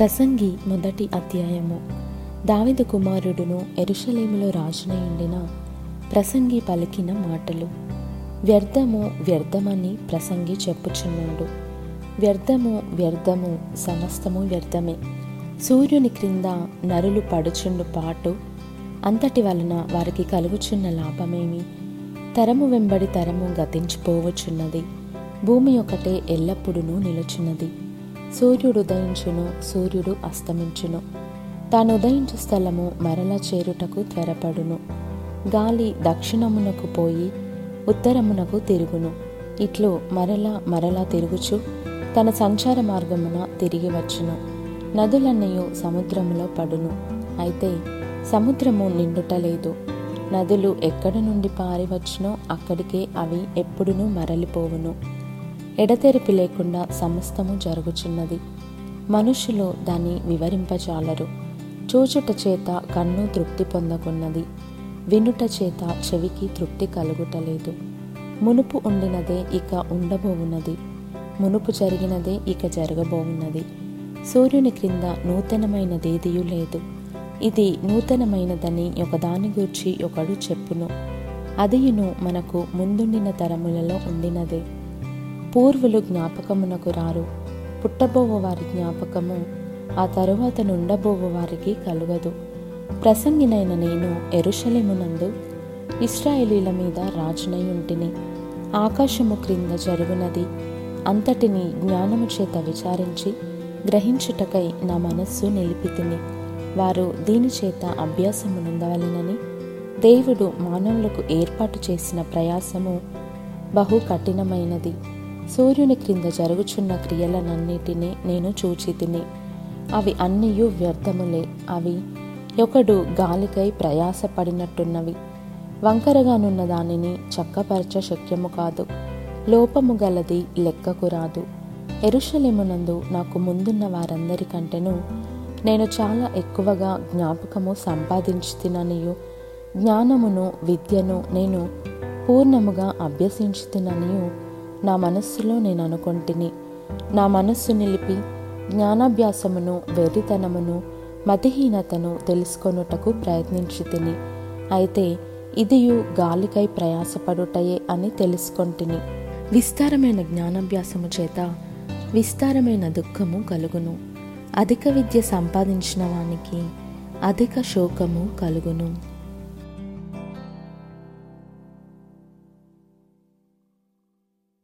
ప్రసంగి మొదటి అధ్యాయము. దావిద కుమారుడును ఎరుషలేములో రాజునయుండిన ప్రసంగి పలికిన మాటలు. వ్యర్థము వ్యర్థమని ప్రసంగి చెప్పుచున్నాడు. వ్యర్థము వ్యర్థము సమస్తము వ్యర్థమే. సూర్యుని క్రింద నరులు పడుచుండు పాటు అంతటి వలన వారికి కలుగుచున్న లాభమేమి? తరము వెంబడి తరము గతించిపోవచున్నది భూమి ఒకటే ఎల్లప్పుడూ నిలుచున్నది. సూర్యుడు ఉదయించును సూర్యుడు అస్తమించును. తాను ఉదయించు స్థలము మరలా చేరుటకు త్వరపడును. గాలి దక్షిణమునకు పోయి ఉత్తరమునకు తిరుగును. ఇట్లు మరలా మరలా తిరుగుచు తన సంచార మార్గమున తిరిగి వచ్చును. నదులన్నయు సముద్రములో పడును. అయితే సముద్రము నిండుటలేదు. నదులు ఎక్కడ నుండి పారివచ్చునో అక్కడికే అవి ఎప్పుడునూ మరలిపోవును. ఎడతెరిపి లేకుండా సమస్తము జరుగుచున్నది. మనుషులు దాన్ని వివరింపజాలరు. చూచుట చేత కన్ను తృప్తి పొందకున్నది. వినుట చేత చెవికి తృప్తి కలుగుటలేదు. మునుపు ఉండినదే ఇక ఉండబోవున్నది. మునుపు జరిగినదే ఇక జరగబోవున్నది. సూర్యుని క్రింద నూతనమైనదేదియూ లేదు. ఇది నూతనమైనదని ఒకదాని గూర్చి ఒకడు చెప్పును. అదియును మనకు ముందుండిన తరములలో ఉండినదే. పూర్వులు జ్ఞాపకమునకు రారు. పుట్టబోవు వారి జ్ఞాపకము ఆ తరువాత నుండబోవు వారికి కలుగదు. ప్రసంగినైన నేను ఎరుషలేమునందు ఇస్రాయేలీల మీద రాజునై ఉంటిని ఆకాశము క్రింద జరుగునది. అంతటిని జ్ఞానము చేత విచారించి గ్రహించుటకై నా మనస్సు నిలిపితిని. వారు దీని చేత అభ్యాసమునందవలెనని దేవుడు మానవులకు ఏర్పాటు చేసిన ప్రయాసము బహు కఠినమైనది. సూర్యుని క్రింద జరుగుచున్న క్రియలనన్నిటినీ నేను చూచితిని. అవి అన్నీయు వ్యర్థములే. అవి ఒకడు గాలికై ప్రయాసపడినట్టున్నవి. వంకరగానున్న దానిని చక్కపరచ శక్యము కాదు. లోపము గలది లెక్కకు రాదు. ఎరుషలేమునందు నాకు ముందున్న వారందరికంటేను నేను చాలా ఎక్కువగా జ్ఞాపకము సంపాదించుతిననియు. జ్ఞానమును విద్యను నేను పూర్ణముగా అభ్యసించుతిననియు. నా మనస్సులో నేను అనుకొంటిని. నా మనస్సు నిలిపి జ్ఞానాభ్యాసమును వెర్రితనమును మతిహీనతను తెలుసుకొనుటకు ప్రయత్నించి తిని అయితే ఇదియు గాలికై ప్రయాసపడుటయే అని తెలుసుకొంటిని. విస్తారమైన జ్ఞానాభ్యాసము చేత విస్తారమైన దుఃఖము కలుగును. అధిక విద్య సంపాదించిన వానికి అధిక శోకము కలుగును.